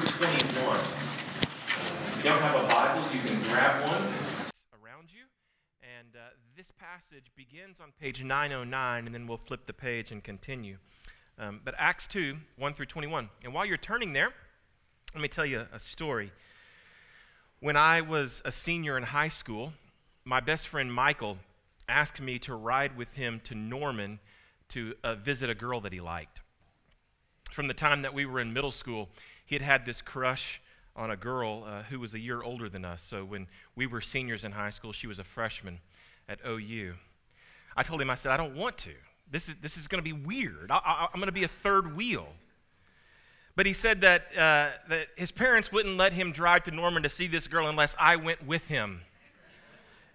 through 21. If you don't have a Bible, you can grab one. Around you. And uh, this passage begins on page 909, and then we'll flip the page and continue. Um, but Acts 2, 1 through 21. And while you're turning there, let me tell you a story. When I was a senior in high school, my best friend Michael asked me to ride with him to Norman to uh, visit a girl that he liked. From the time that we were in middle school, he had had this crush on a girl uh, who was a year older than us. So when we were seniors in high school, she was a freshman at OU. I told him, I said, I don't want to. This is, this is going to be weird. I, am going to be a third wheel. But he said that, uh, that his parents wouldn't let him drive to Norman to see this girl unless I went with him.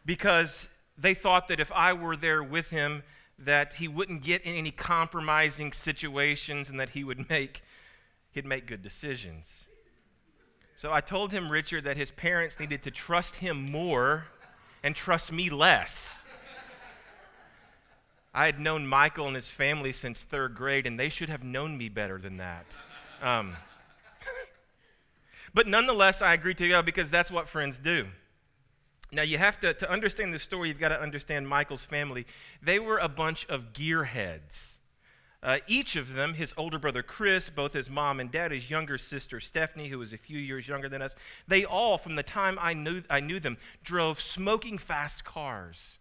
Because they thought that if I were there with him, that he wouldn't get in any compromising situations and that he would make he'd make good decisions. So I told him Richard that his parents needed to trust him more and trust me less. I had known Michael and his family since third grade, and they should have known me better than that. Um, but nonetheless, I agreed to go because that's what friends do. Now, you have to, to understand the story, you've got to understand Michael's family. They were a bunch of gearheads. Uh, each of them, his older brother Chris, both his mom and dad, his younger sister Stephanie, who was a few years younger than us, they all, from the time I knew, I knew them, drove smoking fast cars.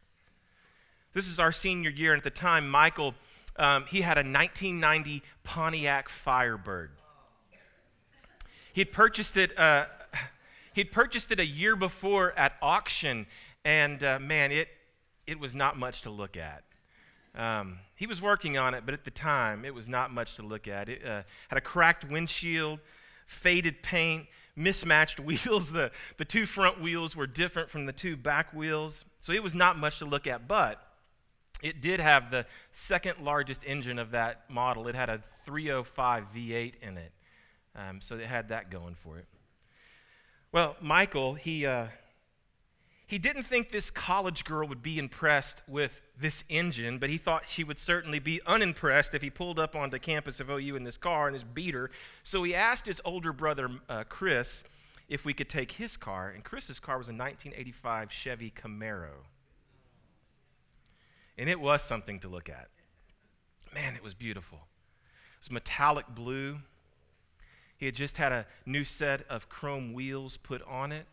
This is our senior year, and at the time, Michael, um, he had a 1990 Pontiac Firebird. He had purchased it uh, He'd purchased it a year before at auction, and uh, man, it, it was not much to look at. Um, he was working on it, but at the time, it was not much to look at. It uh, had a cracked windshield, faded paint, mismatched wheels. The, the two front wheels were different from the two back wheels, so it was not much to look at, but it did have the second largest engine of that model. It had a 305 V8 in it, um, so it had that going for it. Well, Michael, he, uh, he didn't think this college girl would be impressed with this engine, but he thought she would certainly be unimpressed if he pulled up onto campus of OU in this car, and this beater. So he asked his older brother, uh, Chris, if we could take his car. And Chris's car was a 1985 Chevy Camaro. And it was something to look at. Man, it was beautiful. It was metallic blue. He had just had a new set of chrome wheels put on it.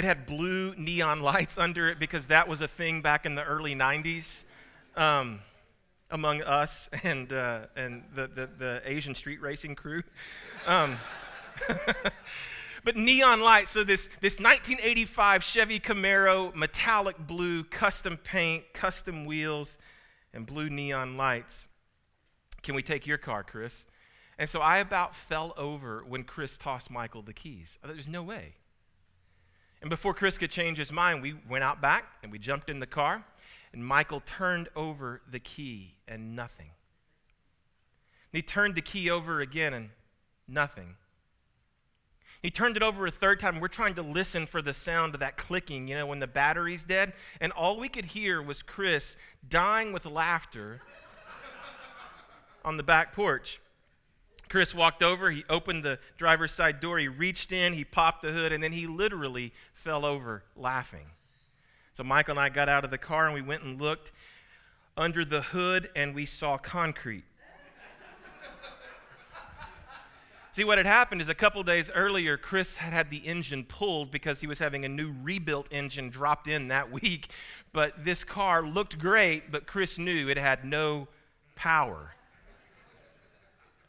It had blue neon lights under it because that was a thing back in the early 90s um, among us and, uh, and the, the, the, Asian street racing crew. Um, but neon lights, so this, this 1985 Chevy Camaro, metallic blue, custom paint, custom wheels, and blue neon lights. Can we take your car, Chris? And so I about fell over when Chris tossed Michael the keys. There's no way. And before Chris could change his mind, we went out back and we jumped in the car, and Michael turned over the key and nothing. And he turned the key over again and nothing. He turned it over a third time. We're trying to listen for the sound of that clicking, you know, when the battery's dead. And all we could hear was Chris dying with laughter on the back porch. Chris walked over, he opened the driver's side door, he reached in, he popped the hood, and then he literally fell over laughing. So Michael and I got out of the car and we went and looked under the hood and we saw concrete. See, what had happened is a couple days earlier, Chris had had the engine pulled because he was having a new rebuilt engine dropped in that week. But this car looked great, but Chris knew it had no power.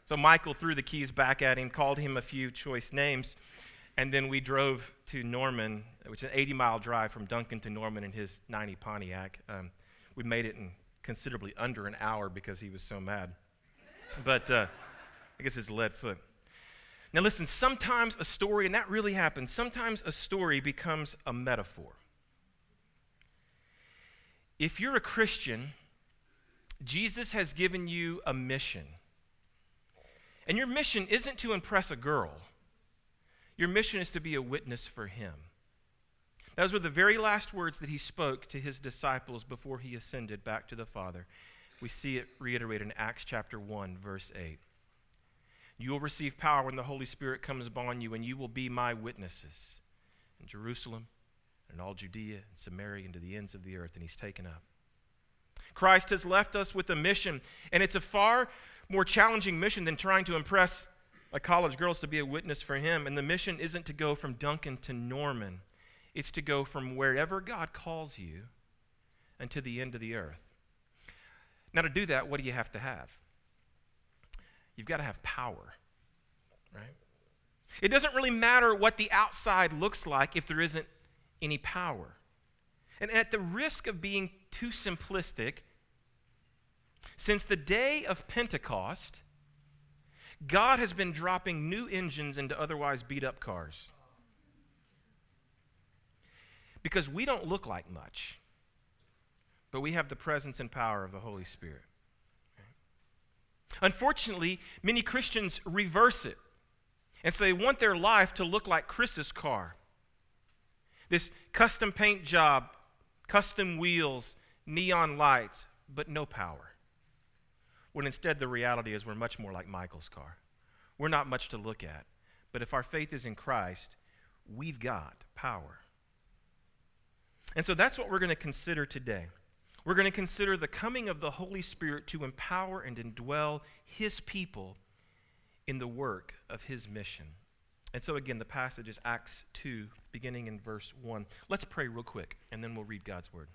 So Michael threw the keys back at him, called him a few choice names, and then we drove to Norman, which is an 80 mile drive from Duncan to Norman in his 90 Pontiac. Um, we made it in considerably under an hour because he was so mad. But uh, I guess it's lead foot. Now, listen, sometimes a story, and that really happens, sometimes a story becomes a metaphor. If you're a Christian, Jesus has given you a mission. And your mission isn't to impress a girl, your mission is to be a witness for him. Those were the very last words that he spoke to his disciples before he ascended back to the Father. We see it reiterated in Acts chapter 1, verse 8. You will receive power when the Holy Spirit comes upon you, and you will be my witnesses in Jerusalem and in all Judea and Samaria and to the ends of the earth. And he's taken up. Christ has left us with a mission, and it's a far more challenging mission than trying to impress like college girls to be a witness for him. And the mission isn't to go from Duncan to Norman, it's to go from wherever God calls you and to the end of the earth. Now, to do that, what do you have to have? You've got to have power, right? It doesn't really matter what the outside looks like if there isn't any power. And at the risk of being too simplistic, since the day of Pentecost, God has been dropping new engines into otherwise beat up cars. Because we don't look like much, but we have the presence and power of the Holy Spirit. Unfortunately, many Christians reverse it. And so they want their life to look like Chris's car. This custom paint job, custom wheels, neon lights, but no power when instead the reality is we're much more like Michael's car. We're not much to look at, but if our faith is in Christ, we've got power. And so that's what we're going to consider today. We're going to consider the coming of the Holy Spirit to empower and indwell His people in the work of His mission. And so, again, the passage is Acts 2, beginning in verse 1. Let's pray real quick, and then we'll read God's word.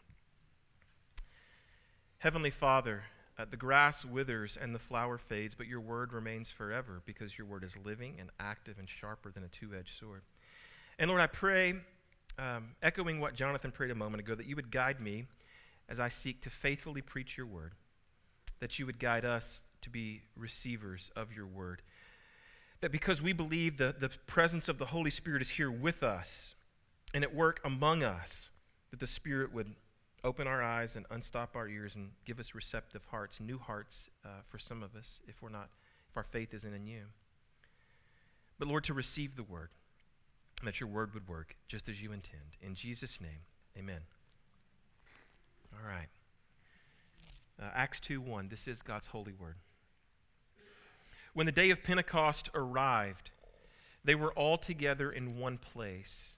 Heavenly Father, uh, the grass withers and the flower fades, but your word remains forever because your word is living and active and sharper than a two edged sword. And Lord, I pray, um, echoing what Jonathan prayed a moment ago, that you would guide me as I seek to faithfully preach your word, that you would guide us to be receivers of your word. That because we believe the, the presence of the Holy Spirit is here with us and at work among us, that the Spirit would open our eyes and unstop our ears and give us receptive hearts, new hearts uh, for some of us if we're not, if our faith isn't in you. But Lord, to receive the word, that your word would work just as you intend. In Jesus' name, amen. All right. Uh, Acts 2 1. This is God's holy word. When the day of Pentecost arrived, they were all together in one place.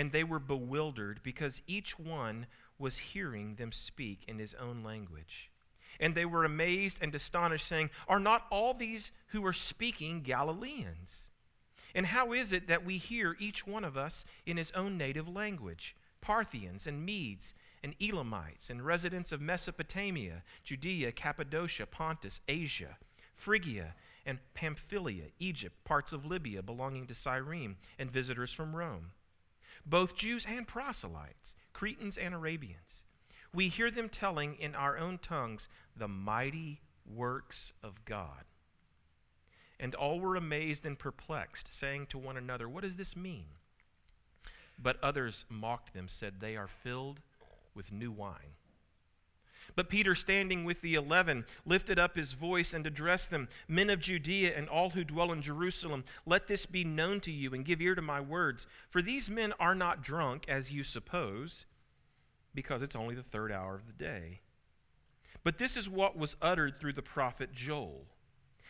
and they were bewildered because each one was hearing them speak in his own language. And they were amazed and astonished, saying, Are not all these who are speaking Galileans? And how is it that we hear each one of us in his own native language? Parthians and Medes and Elamites and residents of Mesopotamia, Judea, Cappadocia, Pontus, Asia, Phrygia, and Pamphylia, Egypt, parts of Libya belonging to Cyrene, and visitors from Rome both Jews and proselytes, Cretans and Arabians. We hear them telling in our own tongues the mighty works of God. And all were amazed and perplexed, saying to one another, What does this mean? But others mocked them, said, They are filled with new wine. But Peter, standing with the eleven, lifted up his voice and addressed them Men of Judea and all who dwell in Jerusalem, let this be known to you and give ear to my words. For these men are not drunk, as you suppose, because it's only the third hour of the day. But this is what was uttered through the prophet Joel.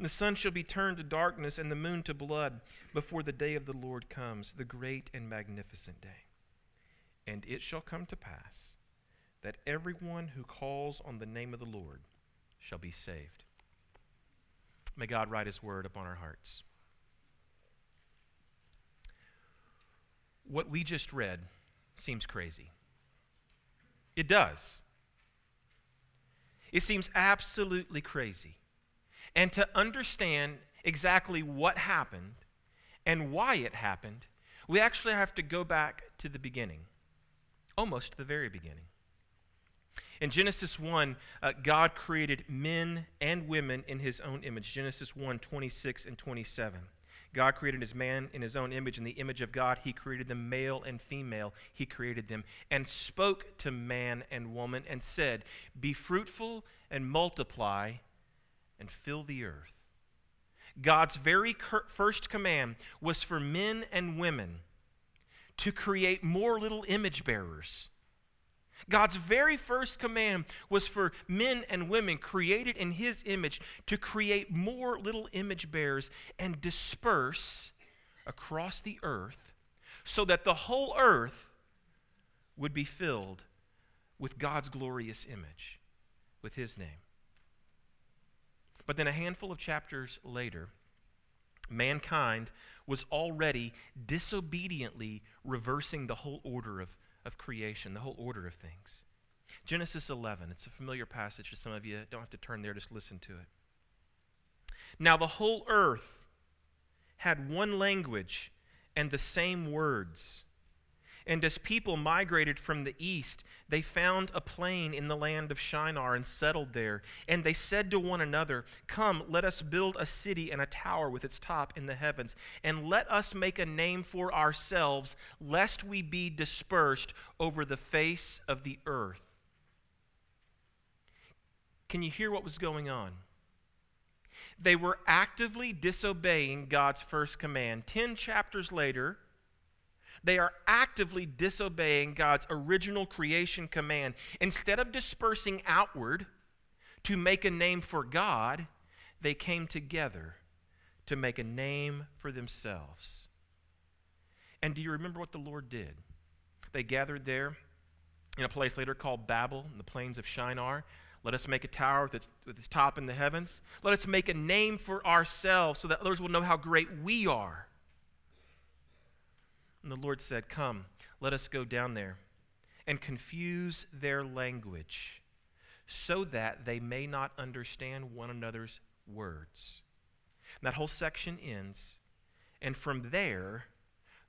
The sun shall be turned to darkness and the moon to blood before the day of the Lord comes, the great and magnificent day. And it shall come to pass that everyone who calls on the name of the Lord shall be saved. May God write his word upon our hearts. what we just read seems crazy. It does. It seems absolutely crazy. And to understand exactly what happened and why it happened, we actually have to go back to the beginning, almost the very beginning. In Genesis 1, uh, God created men and women in his own image. Genesis 1 26 and 27. God created his man in his own image. In the image of God, he created them male and female. He created them and spoke to man and woman and said, Be fruitful and multiply and fill the earth. God's very first command was for men and women to create more little image bearers God's very first command was for men and women created in His image to create more little image bearers and disperse across the earth so that the whole earth would be filled with God's glorious image, with His name. But then a handful of chapters later, mankind was already disobediently reversing the whole order of of creation, the whole order of things. Genesis 11, it's a familiar passage to some of you. Don't have to turn there, just listen to it. Now, the whole earth had one language and the same words. And as people migrated from the east, they found a plain in the land of Shinar and settled there. And they said to one another, Come, let us build a city and a tower with its top in the heavens, and let us make a name for ourselves, lest we be dispersed over the face of the earth. Can you hear what was going on? They were actively disobeying God's first command. Ten chapters later, they are actively disobeying God's original creation command. Instead of dispersing outward to make a name for God, they came together to make a name for themselves. And do you remember what the Lord did? They gathered there in a place later called Babel, in the plains of Shinar. Let us make a tower with its, with its top in the heavens. Let us make a name for ourselves so that others will know how great we are. And the Lord said, Come, let us go down there and confuse their language so that they may not understand one another's words. And that whole section ends, and from there,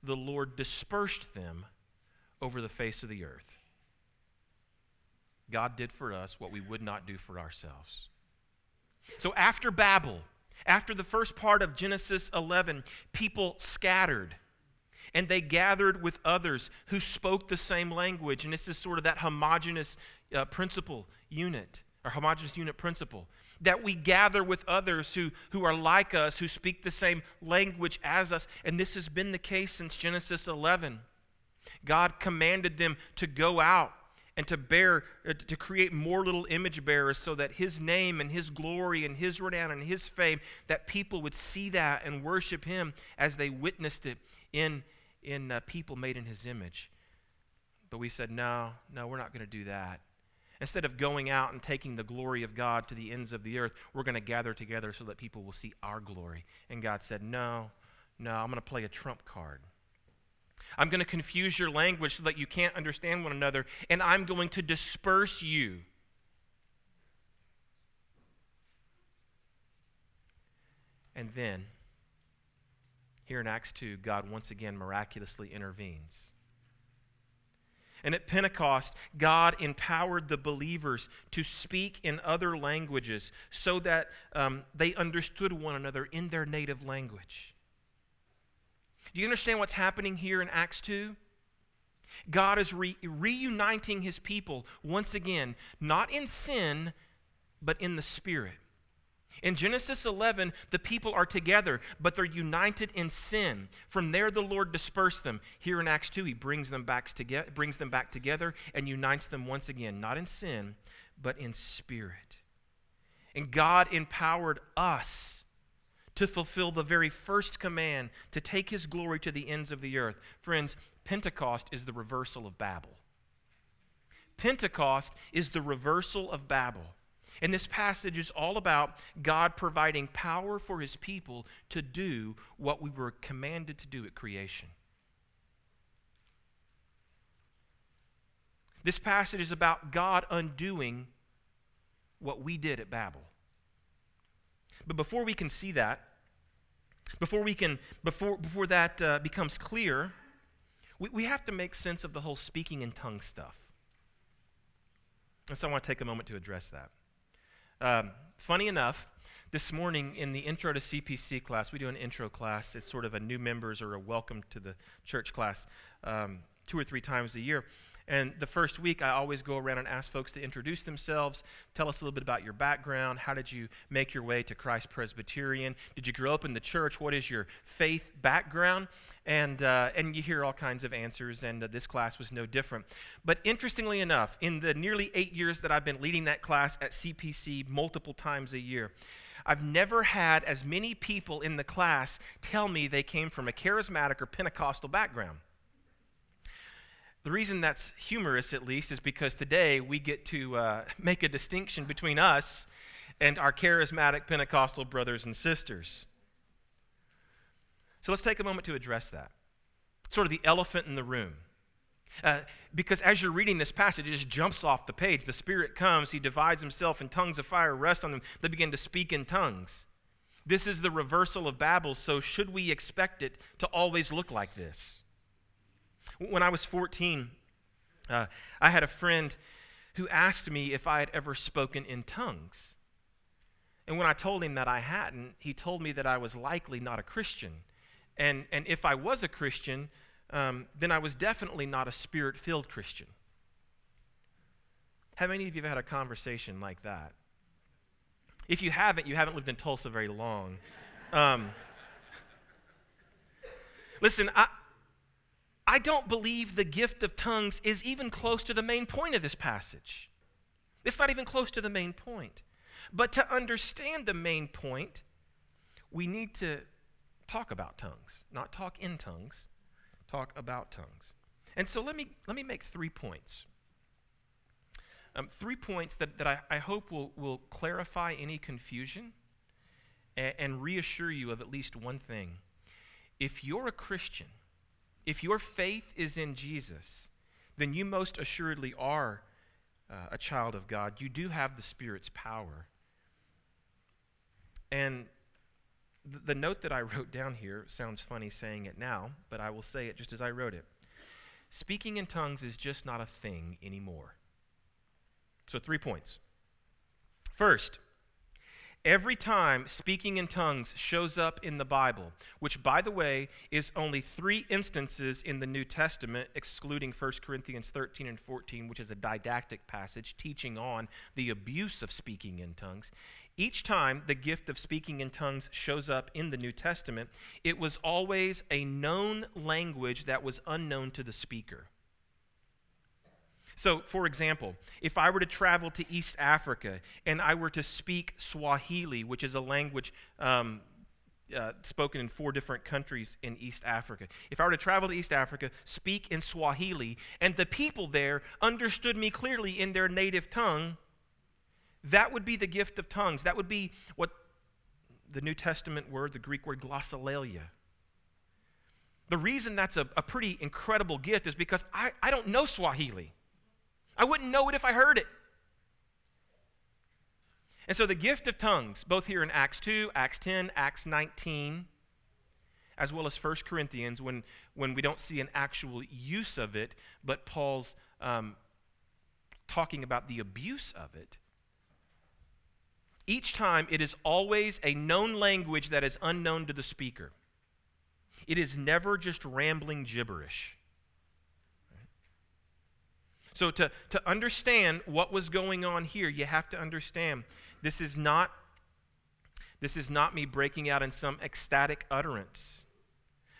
the Lord dispersed them over the face of the earth. God did for us what we would not do for ourselves. So after Babel, after the first part of Genesis 11, people scattered and they gathered with others who spoke the same language. And this is sort of that homogenous uh, principle unit, or homogenous unit principle. That we gather with others who, who are like us, who speak the same language as us. And this has been the case since Genesis 11. God commanded them to go out and to bear uh, to create more little image bearers so that his name and his glory and his renown and his fame that people would see that and worship him as they witnessed it in in uh, people made in his image. But we said, no, no, we're not going to do that. Instead of going out and taking the glory of God to the ends of the earth, we're going to gather together so that people will see our glory. And God said, no, no, I'm going to play a trump card. I'm going to confuse your language so that you can't understand one another, and I'm going to disperse you. And then here in Acts 2, God once again miraculously intervenes. And at Pentecost, God empowered the believers to speak in other languages so that um, they understood one another in their native language. Do you understand what's happening here in Acts 2? God is re- reuniting his people once again, not in sin, but in the Spirit. In Genesis 11, the people are together, but they're united in sin. From there, the Lord dispersed them. Here in Acts 2, he brings them back together, brings them back together and unites them once again, not in sin, but in spirit. And God empowered us to fulfill the very first command to take his glory to the ends of the earth. Friends, Pentecost is the reversal of Babel. Pentecost is the reversal of Babel. And this passage is all about God providing power for his people to do what we were commanded to do at creation. This passage is about God undoing what we did at Babel. But before we can see that, before we can before before that uh, becomes clear, we, we have to make sense of the whole speaking in tongues stuff. And so I want to take a moment to address that. Um, funny enough, this morning in the intro to CPC class, we do an intro class. It's sort of a new members or a welcome to the church class um, two or three times a year. And the first week, I always go around and ask folks to introduce themselves, tell us a little bit about your background. How did you make your way to Christ Presbyterian? Did you grow up in the church? What is your faith background? And, uh, and you hear all kinds of answers, and uh, this class was no different. But interestingly enough, in the nearly eight years that I've been leading that class at CPC multiple times a year, I've never had as many people in the class tell me they came from a charismatic or Pentecostal background. The reason that's humorous, at least, is because today we get to uh, make a distinction between us and our charismatic Pentecostal brothers and sisters. So let's take a moment to address that. Sort of the elephant in the room. Uh, because as you're reading this passage, it just jumps off the page. The Spirit comes, He divides Himself, and tongues of fire rest on them. They begin to speak in tongues. This is the reversal of Babel, so should we expect it to always look like this? When I was 14, uh, I had a friend who asked me if I had ever spoken in tongues. And when I told him that I hadn't, he told me that I was likely not a Christian. And, and if I was a Christian, um, then I was definitely not a spirit filled Christian. How many of you have had a conversation like that? If you haven't, you haven't lived in Tulsa very long. Um, listen, I, I don't believe the gift of tongues is even close to the main point of this passage. It's not even close to the main point. But to understand the main point, we need to talk about tongues, not talk in tongues, talk about tongues. And so let me, let me make three points. Um, three points that, that I, I hope will, will clarify any confusion and, and reassure you of at least one thing. If you're a Christian, if your faith is in Jesus, then you most assuredly are uh, a child of God. You do have the Spirit's power. And th- the note that I wrote down here sounds funny saying it now, but I will say it just as I wrote it. Speaking in tongues is just not a thing anymore. So, three points. First, Every time speaking in tongues shows up in the Bible, which, by the way, is only three instances in the New Testament, excluding 1 Corinthians 13 and 14, which is a didactic passage teaching on the abuse of speaking in tongues. Each time the gift of speaking in tongues shows up in the New Testament, it was always a known language that was unknown to the speaker. So, for example, if I were to travel to East Africa and I were to speak Swahili, which is a language um, uh, spoken in four different countries in East Africa, if I were to travel to East Africa, speak in Swahili, and the people there understood me clearly in their native tongue, that would be the gift of tongues. That would be what the New Testament word, the Greek word glossolalia. The reason that's a, a pretty incredible gift is because I, I don't know Swahili. I wouldn't know it if I heard it. And so the gift of tongues, both here in Acts 2, Acts 10, Acts 19, as well as 1 Corinthians, when, when we don't see an actual use of it, but Paul's um, talking about the abuse of it, each time it is always a known language that is unknown to the speaker. It is never just rambling gibberish. So, to, to understand what was going on here, you have to understand this is not, this is not me breaking out in some ecstatic utterance.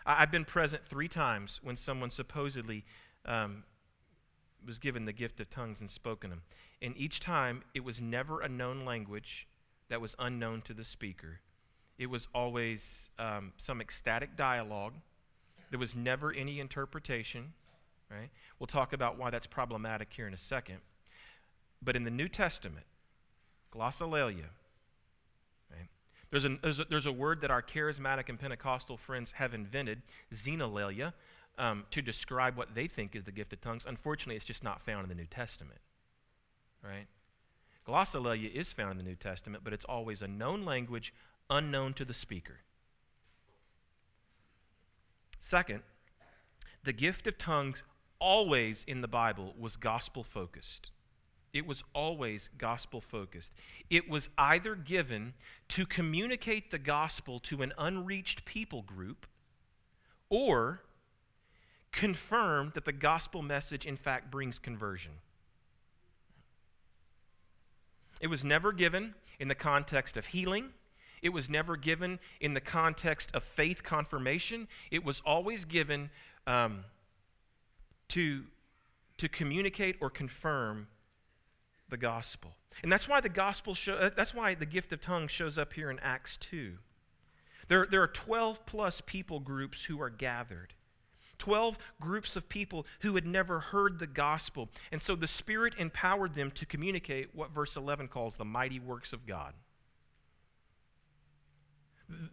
I, have been present three times when someone supposedly um, was given the gift of tongues and spoken them. And each time, it was never a known language that was unknown to the speaker. It was always um, some ecstatic dialogue. There was never any interpretation right? We'll talk about why that's problematic here in a second. But in the New Testament, glossolalia? There's a, there's, a, there's a word that our charismatic and Pentecostal friends have invented, xenolalia. um, to describe what they think is the gift of tongues. Unfortunately, it's just not found in the New Testament, right? Glossolalia is found in the New Testament, but it's always a known language unknown to the speaker. Second, the gift of tongues always in the Bible was gospel focused. It was always gospel focused. It was either given to communicate the gospel to an unreached people group or confirm that the gospel message, in fact, brings conversion. It was never given in the context of healing. It was never given in the context of faith confirmation. It was always given um, to, to communicate or confirm the gospel. And that's why the gospel show, uh, that's why the gift of tongues shows up here in Acts 2. There, there are 12 plus people groups who are gathered. 12 groups of people who had never heard the gospel. And so the Spirit empowered them to communicate what verse 11 calls the mighty works of God.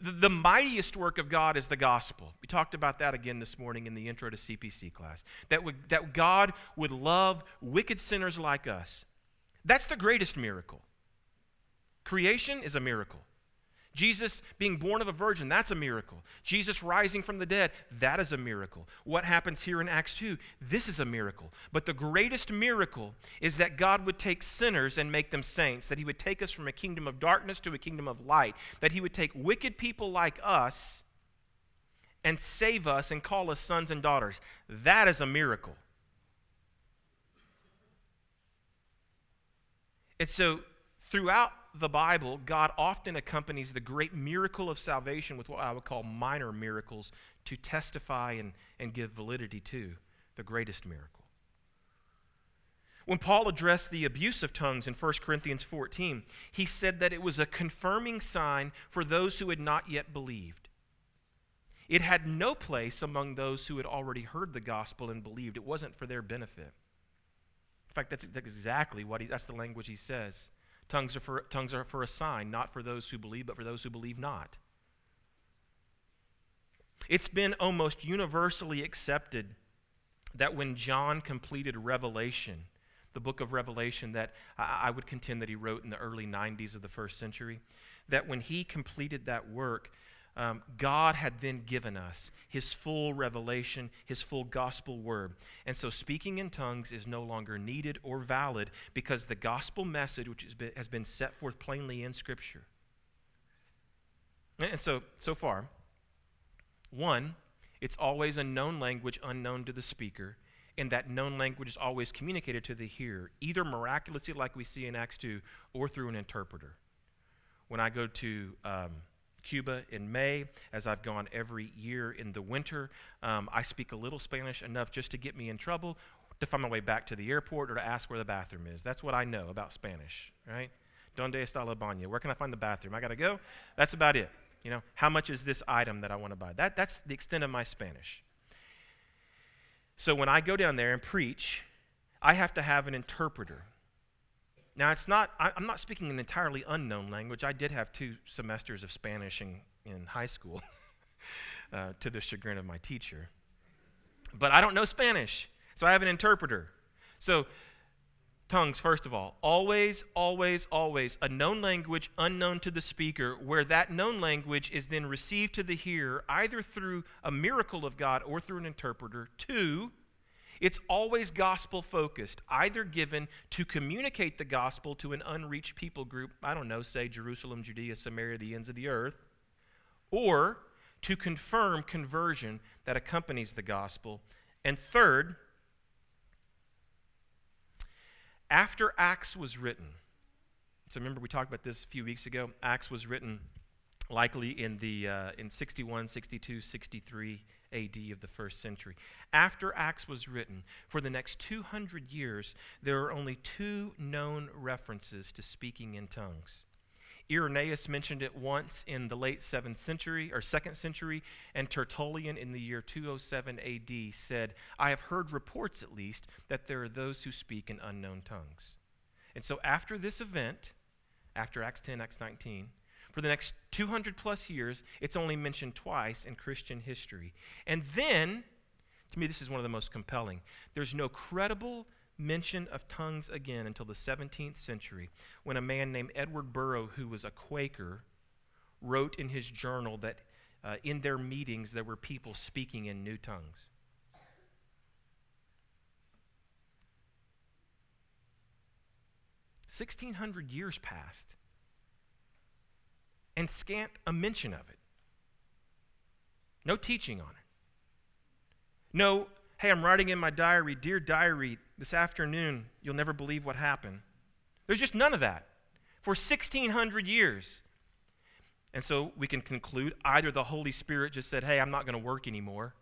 The, mightiest work of God is the gospel. We talked about that again this morning in the intro to CPC class. That, would, that God would love wicked sinners like us. That's the greatest miracle. Creation is a miracle. Jesus being born of a virgin, that's a miracle. Jesus rising from the dead, that is a miracle. What happens here in Acts 2, this is a miracle. But the greatest miracle is that God would take sinners and make them saints, that He would take us from a kingdom of darkness to a kingdom of light, that He would take wicked people like us and save us and call us sons and daughters. That is a miracle. And so, throughout the Bible, God often accompanies the great miracle of salvation with what I would call minor miracles to testify and, and give validity to the greatest miracle. When Paul addressed the abuse of tongues in 1 Corinthians 14, he said that it was a confirming sign for those who had not yet believed. It had no place among those who had already heard the gospel and believed. It wasn't for their benefit. In fact, that's, that's exactly what he, that's the language he says. Tongues are, for, tongues are for a sign, not for those who believe, but for those who believe not. It's been almost universally accepted that when John completed Revelation, the book of Revelation that I, I would contend that he wrote in the early 90s of the first century, that when he completed that work, um, God had then given us his full revelation, his full gospel word. And so speaking in tongues is no longer needed or valid because the gospel message, which has been, has been set forth plainly in Scripture. And so, so far, one, it's always a known language unknown to the speaker, and that known language is always communicated to the hearer, either miraculously, like we see in Acts 2, or through an interpreter. When I go to um, Cuba in May, as I've gone every year in the winter. Um, I speak a little Spanish enough just to get me in trouble to find my way back to the airport or to ask where the bathroom is. That's what I know about Spanish, right? Donde está la baña? Where can I find the bathroom? I got to go. That's about it. You know, how much is this item that I want to buy? That, that's the extent of my Spanish. So when I go down there and preach, I have to have an interpreter. Now, it's not, I, am not speaking an entirely unknown language. I did have two semesters of Spanish in, in high school, uh, to the chagrin of my teacher. But I don't know Spanish, so I have an interpreter. So, tongues, first of all, always, always, always a known language unknown to the speaker, where that known language is then received to the hearer either through a miracle of God or through an interpreter. Two, it's always gospel focused, either given to communicate the gospel to an unreached people group, I don't know, say Jerusalem, Judea, Samaria, the ends of the earth, or to confirm conversion that accompanies the gospel. And third, after Acts was written, so remember we talked about this a few weeks ago. Acts was written likely in the uh, in 61, 62, 63 AD of the first century. After Acts was written, for the next 200 years, there are only two known references to speaking in tongues. Irenaeus mentioned it once in the late 7th century or 2nd century, and Tertullian in the year 207 AD said, I have heard reports at least that there are those who speak in unknown tongues. And so after this event, after Acts 10, Acts 19, for the next 200 plus years, it's only mentioned twice in Christian history. And then, To me, this is one of the most compelling. There's no credible mention of tongues again until the 17th century when a man named Edward Burrough, who was a Quaker, wrote in his journal that uh, in their meetings there were people speaking in new tongues. Sixteen hundred years passed, and scant a mention of it. No teaching on it. No, hey, I'm writing in my diary, dear diary, this afternoon, you'll never believe what happened. There's just none of that for 1,600 years. And so we can conclude either the Holy Spirit just said, hey, I'm not going to work anymore.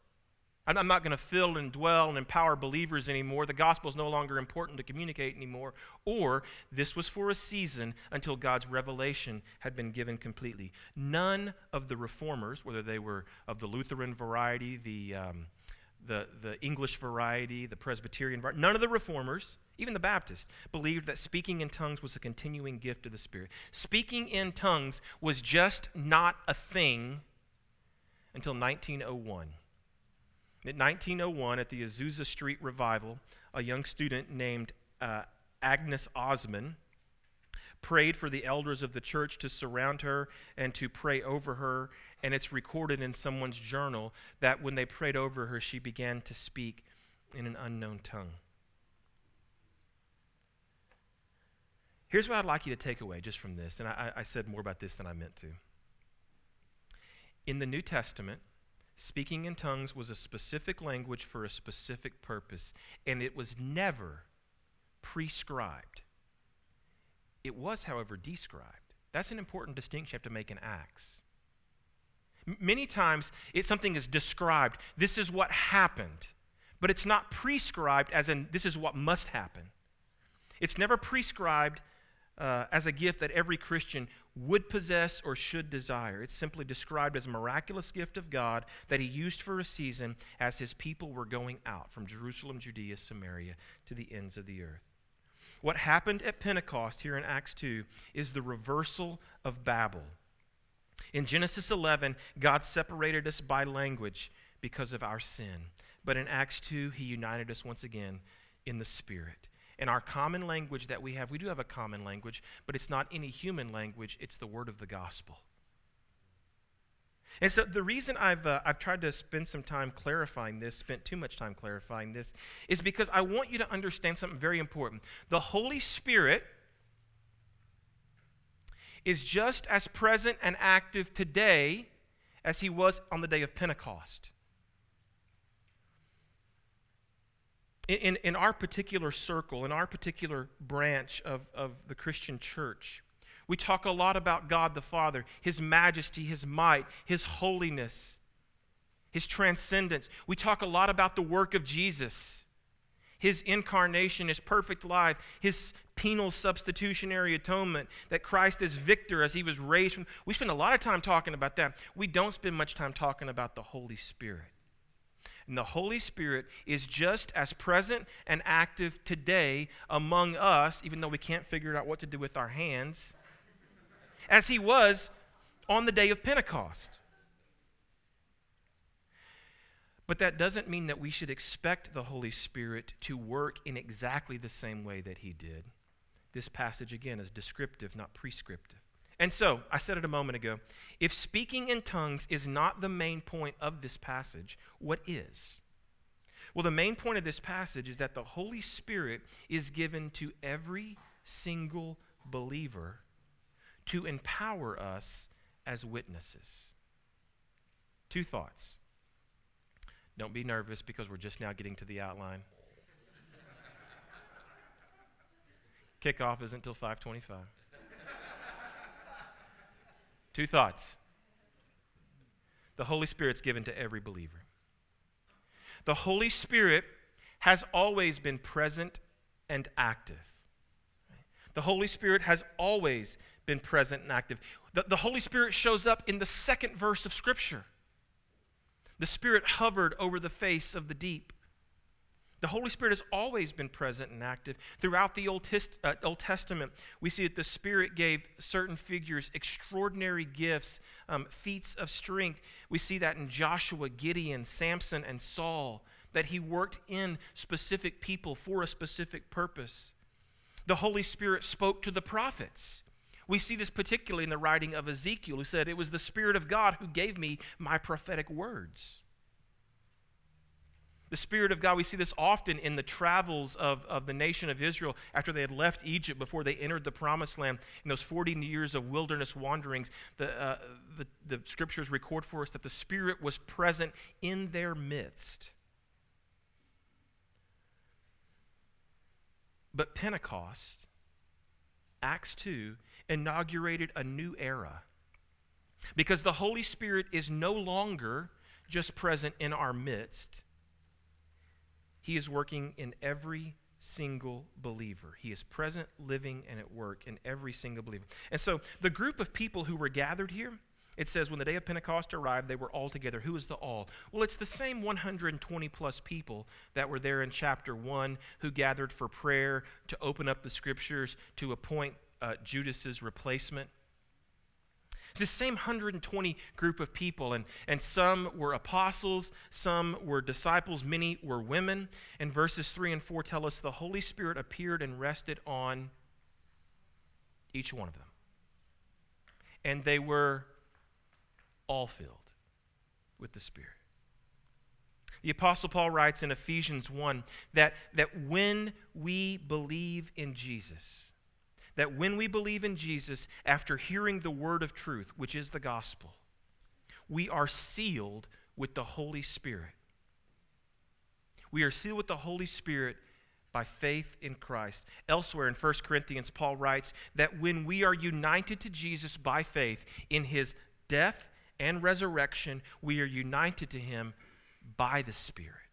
I'm not going to fill and dwell and empower believers anymore. The gospel is no longer important to communicate anymore. Or this was for a season until God's revelation had been given completely. None of the reformers, whether they were of the Lutheran variety, the, um, the, the English variety, the Presbyterian variety, none of the reformers, even the Baptists, believed that speaking in tongues was a continuing gift of the Spirit. Speaking in tongues was just not a thing until 1901. In 1901, at the Azusa Street Revival, a young student named uh, Agnes Ozman prayed for the elders of the church to surround her and to pray over her. And it's recorded in someone's journal that when they prayed over her, she began to speak in an unknown tongue. Here's what I'd like you to take away just from this, and I, I said more about this than I meant to. In the New Testament, Speaking in tongues was a specific language for a specific purpose, and it was never prescribed. It was, however, described. That's an important distinction you have to make in Acts. M- many times, something is described. This is what happened, but it's not prescribed as in this is what must happen. It's never prescribed uh, as a gift that every Christian would possess or should desire. It's simply described as a miraculous gift of God that he used for a season as his people were going out from Jerusalem, Judea, Samaria to the ends of the earth. What happened at Pentecost here in Acts 2 is the reversal of Babel. In Genesis 11, God separated us by language because of our sin. But in Acts 2, he united us once again in the Spirit. And our common language that we have, we do have a common language, but it's not any human language, it's the word of the gospel. And so the reason I've, uh, I've tried to spend some time clarifying this, spent too much time clarifying this, is because I want you to understand something very important. The Holy Spirit is just as present and active today as he was on the day of Pentecost. In, in our particular circle, in our particular branch of, of the Christian church, we talk a lot about God the Father, His majesty, His might, His holiness, His transcendence. We talk a lot about the work of Jesus, His incarnation, His perfect life, His penal substitutionary atonement, that Christ is victor as He was raised from. We spend a lot of time talking about that. We don't spend much time talking about the Holy Spirit. And the Holy Spirit is just as present and active today among us, even though we can't figure out what to do with our hands, as he was on the day of Pentecost. But that doesn't mean that we should expect the Holy Spirit to work in exactly the same way that he did. This passage, again, is descriptive, not prescriptive. And so, I said it a moment ago if speaking in tongues is not the main point of this passage, what is? Well, the main point of this passage is that the Holy Spirit is given to every single believer to empower us as witnesses. Two thoughts. Don't be nervous because we're just now getting to the outline. Kickoff isn't until 525. Two thoughts. The Holy Spirit's given to every believer. The Holy Spirit has always been present and active. The Holy Spirit has always been present and active. The, the Holy Spirit shows up in the second verse of Scripture. The Spirit hovered over the face of the deep. The Holy Spirit has always been present and active. Throughout the Old, uh, Old Testament, we see that the Spirit gave certain figures extraordinary gifts, um, feats of strength. We see that in Joshua, Gideon, Samson, and Saul. that he worked in specific people for a specific purpose. The Holy Spirit spoke to the prophets. We see this particularly in the writing of Ezekiel, who said, It was the Spirit of God who gave me my prophetic words. The Spirit of God, we see this often in the travels of, of the nation of Israel after they had left Egypt before they entered the promised land. In those 40 years of wilderness wanderings, the, uh, the, the scriptures record for us that the Spirit was present in their midst. But Pentecost, Acts 2, inaugurated a new era because the Holy Spirit is no longer just present in our midst he is working in every single believer. He is present, living, and at work in every single believer. And so the group of people who were gathered here, it says when the day of Pentecost arrived, they were all together. Who is the all? Well, it's the same 120 plus people that were there in chapter 1 who gathered for prayer, to open up the scriptures, to appoint uh, Judas's replacement this same 120 group of people, and, and some were apostles, some were disciples, many were women. And verses 3 and 4 tell us the Holy Spirit appeared and rested on each one of them. And they were all filled with the Spirit. The Apostle Paul writes in Ephesians 1 that, that when we believe in Jesus, that when we believe in Jesus, after hearing the word of truth, which is the gospel, we are sealed with the Holy Spirit. We are sealed with the Holy Spirit by faith in Christ. Elsewhere in 1 Corinthians, Paul writes that when we are united to Jesus by faith in his death and resurrection, we are united to him by the Spirit.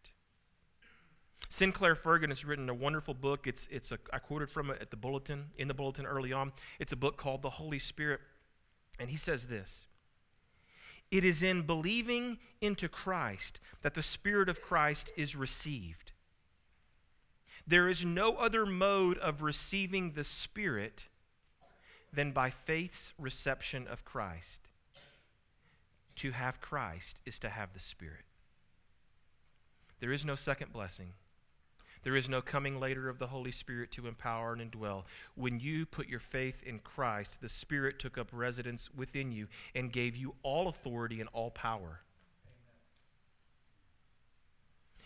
Sinclair Ferguson has written a wonderful book. It's, it's a, I quoted from it at the bulletin, in the bulletin early on. It's a book called The Holy Spirit. And he says this It is in believing into Christ that the Spirit of Christ is received. There is no other mode of receiving the Spirit than by faith's reception of Christ. To have Christ is to have the Spirit. There is no second blessing. There is no coming later of the Holy Spirit to empower and indwell. When you put your faith in Christ, the Spirit took up residence within you and gave you all authority and all power.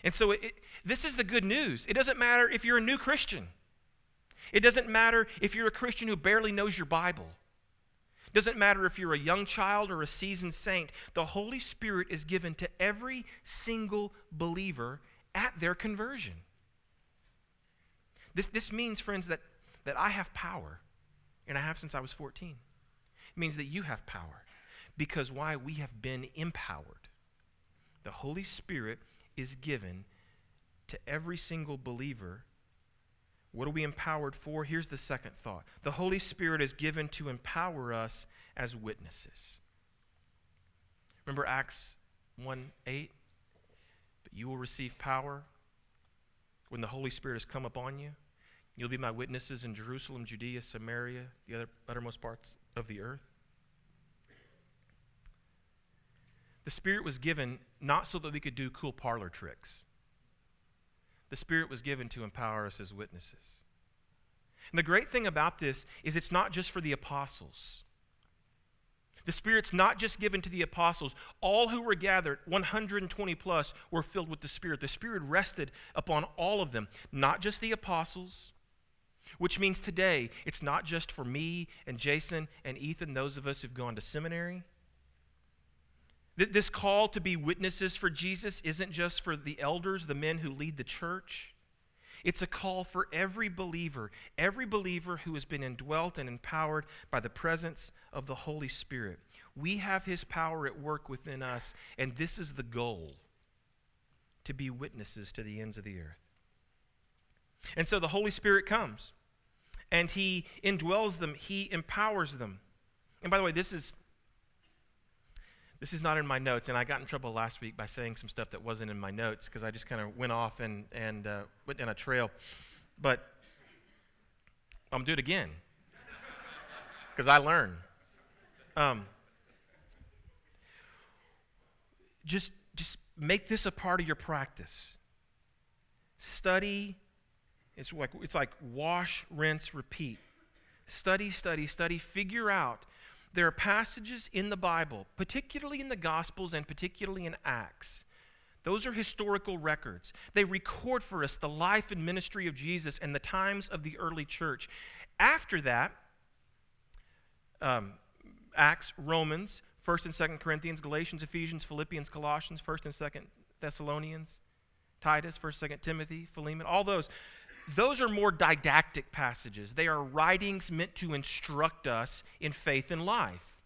And so it, this is the good news. It doesn't matter if you're a new Christian. It doesn't matter if you're a Christian who barely knows your Bible. It doesn't matter if you're a young child or a seasoned saint. The Holy Spirit is given to every single believer at their conversion. This, this means, friends, that, that I have power, and I have since I was 14. It means that you have power. Because why? We have been empowered. The Holy Spirit is given to every single believer. What are we empowered for? Here's the second thought the Holy Spirit is given to empower us as witnesses. Remember Acts 1 8? But you will receive power when the Holy Spirit has come upon you. You'll be my witnesses in Jerusalem, Judea, Samaria, the other uttermost parts of the earth. The Spirit was given not so that we could do cool parlor tricks. The Spirit was given to empower us as witnesses. And the great thing about this is it's not just for the apostles. The Spirit's not just given to the apostles. All who were gathered, 120 plus, were filled with the Spirit. The Spirit rested upon all of them, not just the apostles, which means today it's not just for me and Jason and Ethan, those of us who've gone to seminary. This call to be witnesses for Jesus isn't just for the elders, the men who lead the church. It's a call for every believer, every believer who has been indwelt and empowered by the presence of the Holy Spirit. We have His power at work within us, and this is the goal to be witnesses to the ends of the earth. And so the Holy Spirit comes and He indwells them, He empowers them. And by the way, this is this is not in my notes, and I got in trouble last week by saying some stuff that wasn't in my notes because I just kind of went off and, and uh, went down a trail. But I'm going to do it again because I learn. Um, just, just make this a part of your practice. study. It's like, it's like wash, rinse, repeat. Study, study, study. Figure out. There are passages in the Bible, particularly in the Gospels and particularly in Acts. Those are historical records. They record for us the life and ministry of Jesus and the times of the early church. After that, um, Acts, Romans, 1st and 2nd Corinthians, Galatians, Ephesians, Philippians, Colossians, 1st and 2nd Thessalonians, Titus, 1st, 2nd Timothy, Philemon, all those. Those are more didactic passages. They are writings meant to instruct us in faith and life.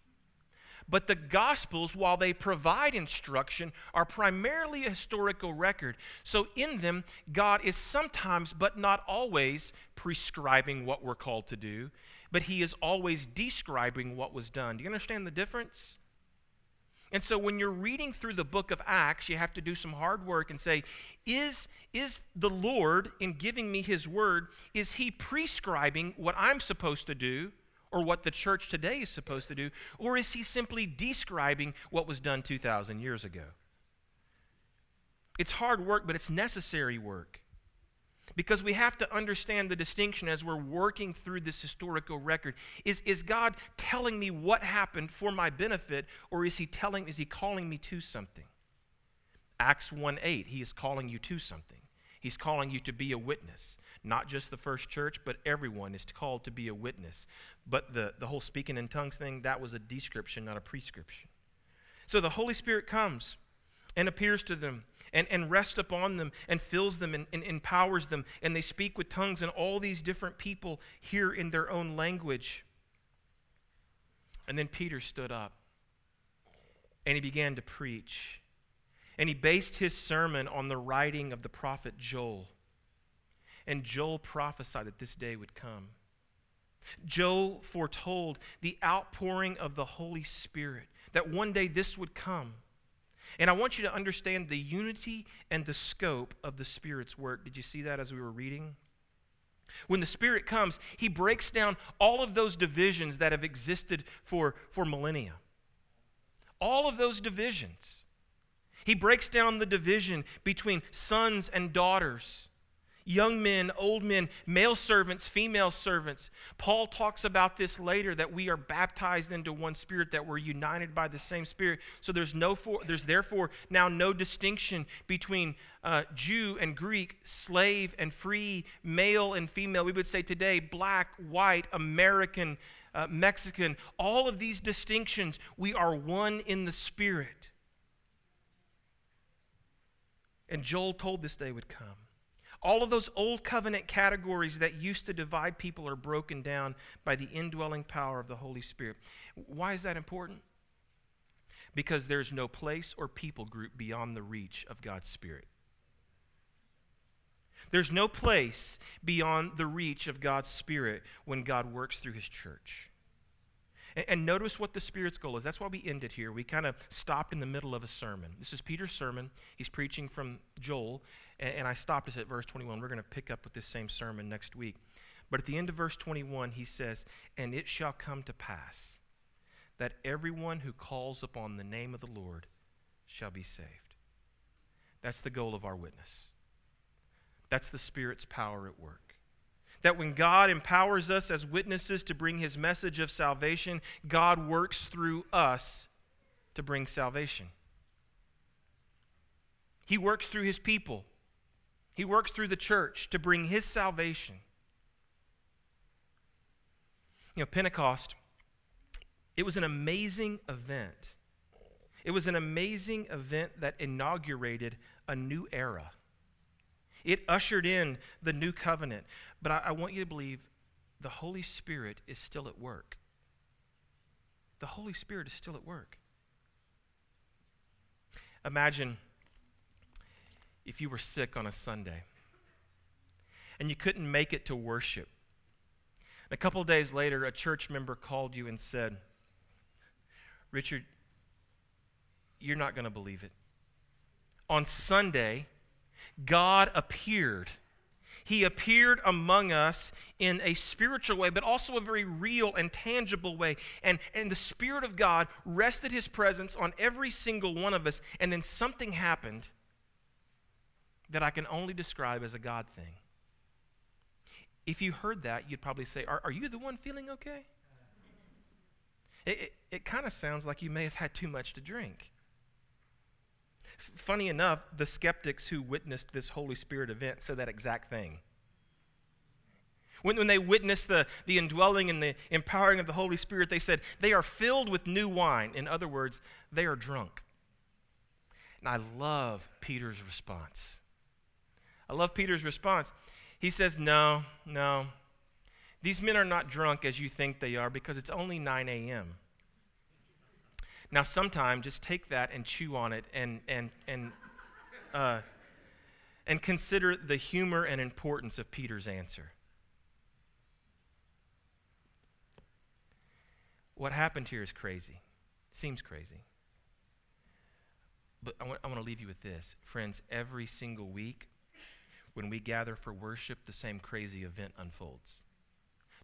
But the Gospels, while they provide instruction, are primarily a historical record. So in them, God is sometimes, but not always, prescribing what we're called to do, but He is always describing what was done. Do you understand the difference? And so when you're reading through the book of Acts, you have to do some hard work and say, is, is the Lord, in giving me his word, is he prescribing what I'm supposed to do or what the church today is supposed to do? Or is he simply describing what was done 2,000 years ago? It's hard work, but it's necessary work. Because we have to understand the distinction as we're working through this historical record. Is, is God telling me what happened for my benefit, or is he telling, is he calling me to something? Acts 1 8, he is calling you to something. He's calling you to be a witness. Not just the first church, but everyone is called to be a witness. But the, the whole speaking in tongues thing, that was a description, not a prescription. So the Holy Spirit comes and appears to them and, and rests upon them and fills them and, and empowers them. And they speak with tongues, and all these different people hear in their own language. And then Peter stood up and he began to preach. And he based his sermon on the writing of the prophet Joel. And Joel prophesied that this day would come. Joel foretold the outpouring of the Holy Spirit, that one day this would come. And I want you to understand the unity and the scope of the Spirit's work. Did you see that as we were reading? When the Spirit comes, He breaks down all of those divisions that have existed for, for millennia. All of those divisions. He breaks down the division between sons and daughters young men, old men, male servants, female servants. Paul talks about this later that we are baptized into one spirit, that we're united by the same spirit. So there's no for, there's therefore now no distinction between uh, Jew and Greek, slave and free, male and female. We would say today black, white, American, uh, Mexican. All of these distinctions, we are one in the spirit. And Joel told this day would come. All of those old covenant categories that used to divide people are broken down by the indwelling power of the Holy Spirit. Why is that important? Because there's no place or people group beyond the reach of God's Spirit. There's no place beyond the reach of God's Spirit when God works through His church. And, notice what the Spirit's goal is. That's why we ended here. We kind of stopped in the middle of a sermon. This is Peter's sermon. He's preaching from Joel, and, and I stopped us at verse 21. We're going to pick up with this same sermon next week. But at the end of verse 21, he says, And it shall come to pass that everyone who calls upon the name of the Lord shall be saved. That's the goal of our witness. That's the Spirit's power at work that when God empowers us as witnesses to bring his message of salvation, God works through us to bring salvation. He works through his people, he works through the church to bring his salvation. You know, Pentecost, it was an amazing event. It was an amazing event that inaugurated a new era. It ushered in the new covenant. But I, I want you to believe the Holy Spirit is still at work. The Holy Spirit is still at work. Imagine if you were sick on a Sunday and you couldn't make it to worship. A couple days later, a church member called you and said, Richard, you're not going to believe it. On Sunday, God appeared. He appeared among us in a spiritual way, but also a very real and tangible way. And, and the Spirit of God rested His presence on every single one of us, and then something happened. That I can only describe as a God thing. If you heard that, you'd probably say, Are, are you the one feeling okay? It, it, it kind of sounds like you may have had too much to drink. F- funny enough, the skeptics who witnessed this Holy Spirit event said that exact thing. When, when they witnessed the, the indwelling and the empowering of the Holy Spirit, they said, they are filled with new wine. In other words, they are drunk. And I love Peter's response. I love Peter's response. He says, No, no. These men are not drunk as you think they are because it's only 9 a.m. Now, sometime just take that and chew on it and, and, and, uh, and consider the humor and importance of Peter's answer. What happened here is crazy. Seems crazy. But I want, I want to leave you with this. Friends, every single week, when we gather for worship, the same crazy event unfolds.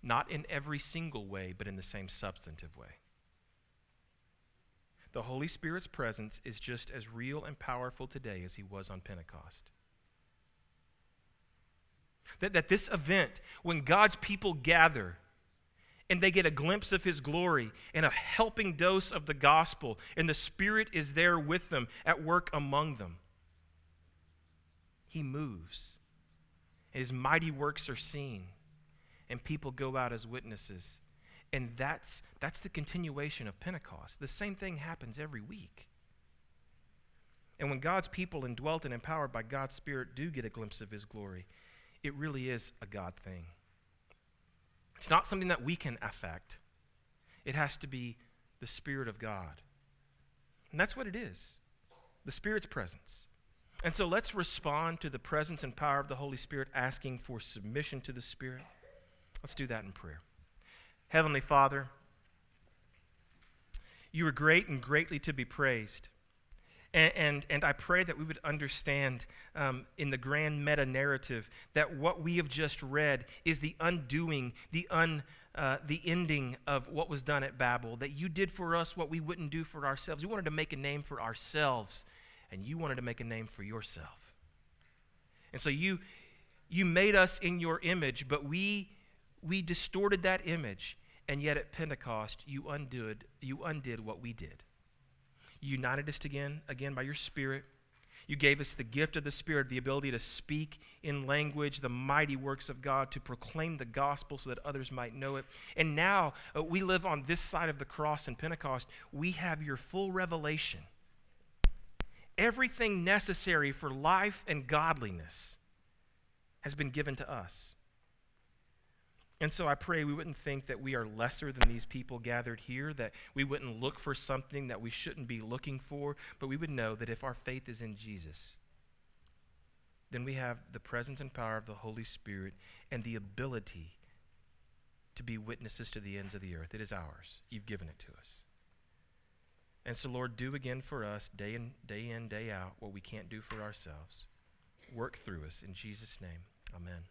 Not in every single way, but in the same substantive way. The Holy Spirit's presence is just as real and powerful today as he was on Pentecost. That, that this event, when God's people gather, and they get a glimpse of his glory and a helping dose of the gospel, and the Spirit is there with them at work among them. He moves. His mighty works are seen, and people go out as witnesses. And that's, that's the continuation of Pentecost. The same thing happens every week. And when God's people, indwelt and empowered by God's Spirit, do get a glimpse of His glory, it really is a God thing. It's not something that we can affect, it has to be the Spirit of God. And that's what it is the Spirit's presence. And so let's respond to the presence and power of the Holy Spirit, asking for submission to the Spirit. Let's do that in prayer. Heavenly Father, you are great and greatly to be praised. And, and, and, I pray that we would understand um, in the grand meta narrative that what we have just read is the undoing, the, un, uh, the ending of what was done at Babel. That you did for us what we wouldn't do for ourselves. We wanted to make a name for ourselves, and you wanted to make a name for yourself. And so you, you made us in your image, but we, we distorted that image. And yet at Pentecost, you undid, you undid what we did. You united us again, again by your Spirit. You gave us the gift of the Spirit, the ability to speak in language, the mighty works of God, to proclaim the gospel so that others might know it. And now uh, we live on this side of the cross in Pentecost. We have your full revelation. Everything necessary for life and godliness has been given to us. And so I pray we wouldn't think that we are lesser than these people gathered here, that we wouldn't look for something that we shouldn't be looking for, but we would know that if our faith is in Jesus, then we have the presence and power of the Holy Spirit and the ability to be witnesses to the ends of the earth. It is ours. You've given it to us. And so, Lord, do again for us, day in, day in, day out, what we can't do for ourselves. Work through us. In Jesus' name, amen.